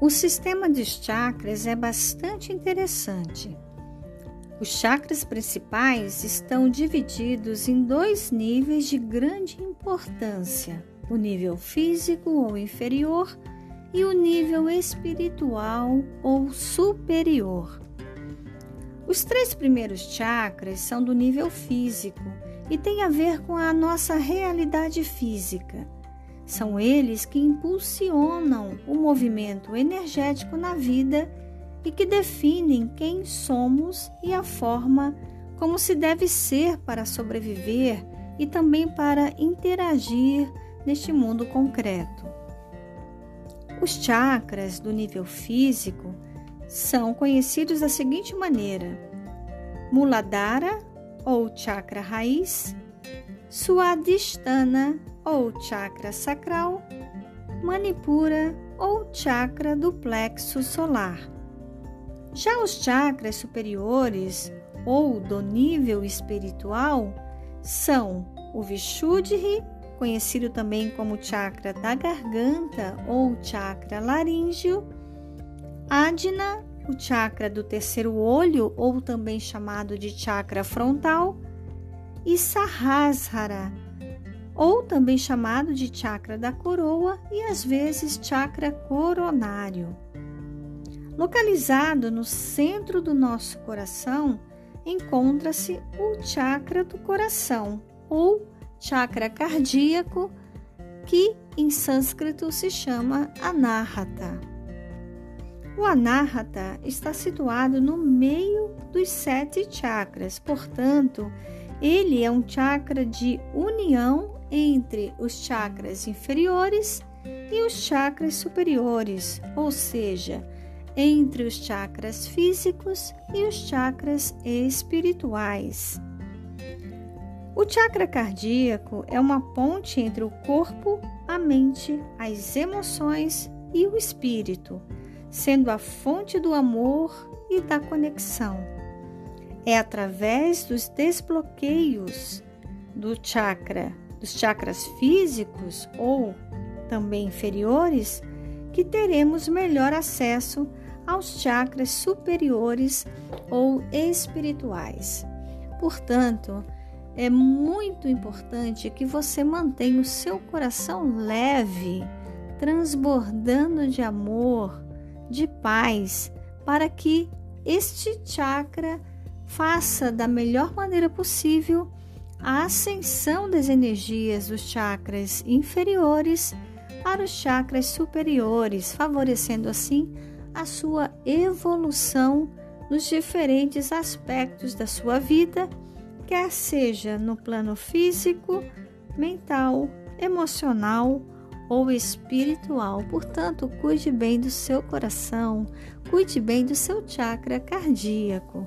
O sistema de chakras é bastante interessante. Os chakras principais estão divididos em dois níveis de grande importância: o nível físico ou inferior e o nível espiritual ou superior. Os três primeiros chakras são do nível físico e têm a ver com a nossa realidade física. São eles que impulsionam o movimento energético na vida e que definem quem somos e a forma como se deve ser para sobreviver e também para interagir neste mundo concreto. Os chakras do nível físico são conhecidos da seguinte maneira: Muladhara ou chakra raiz, Suadhisthana ou chakra sacral, Manipura ou chakra do plexo solar. Já os chakras superiores ou do nível espiritual são o Vishuddhi, conhecido também como chakra da garganta ou chakra laríngeo, Adina, o chakra do terceiro olho ou também chamado de chakra frontal, e Sahasrara, ou também chamado de chakra da coroa e às vezes chakra coronário. Localizado no centro do nosso coração, encontra-se o chakra do coração, ou chakra cardíaco, que em sânscrito se chama Anahata. O Anahata está situado no meio dos sete chakras, portanto, ele é um chakra de união entre os chakras inferiores e os chakras superiores, ou seja, entre os chakras físicos e os chakras espirituais. O chakra cardíaco é uma ponte entre o corpo, a mente, as emoções e o espírito, sendo a fonte do amor e da conexão. É através dos desbloqueios do chakra, dos chakras físicos ou também inferiores, que teremos melhor acesso aos chakras superiores ou espirituais. Portanto, é muito importante que você mantenha o seu coração leve, transbordando de amor, de paz, para que este chakra faça da melhor maneira possível a ascensão das energias dos chakras inferiores para os chakras superiores, favorecendo assim a sua evolução nos diferentes aspectos da sua vida, quer seja no plano físico, mental, emocional ou espiritual. Portanto, cuide bem do seu coração, cuide bem do seu chakra cardíaco.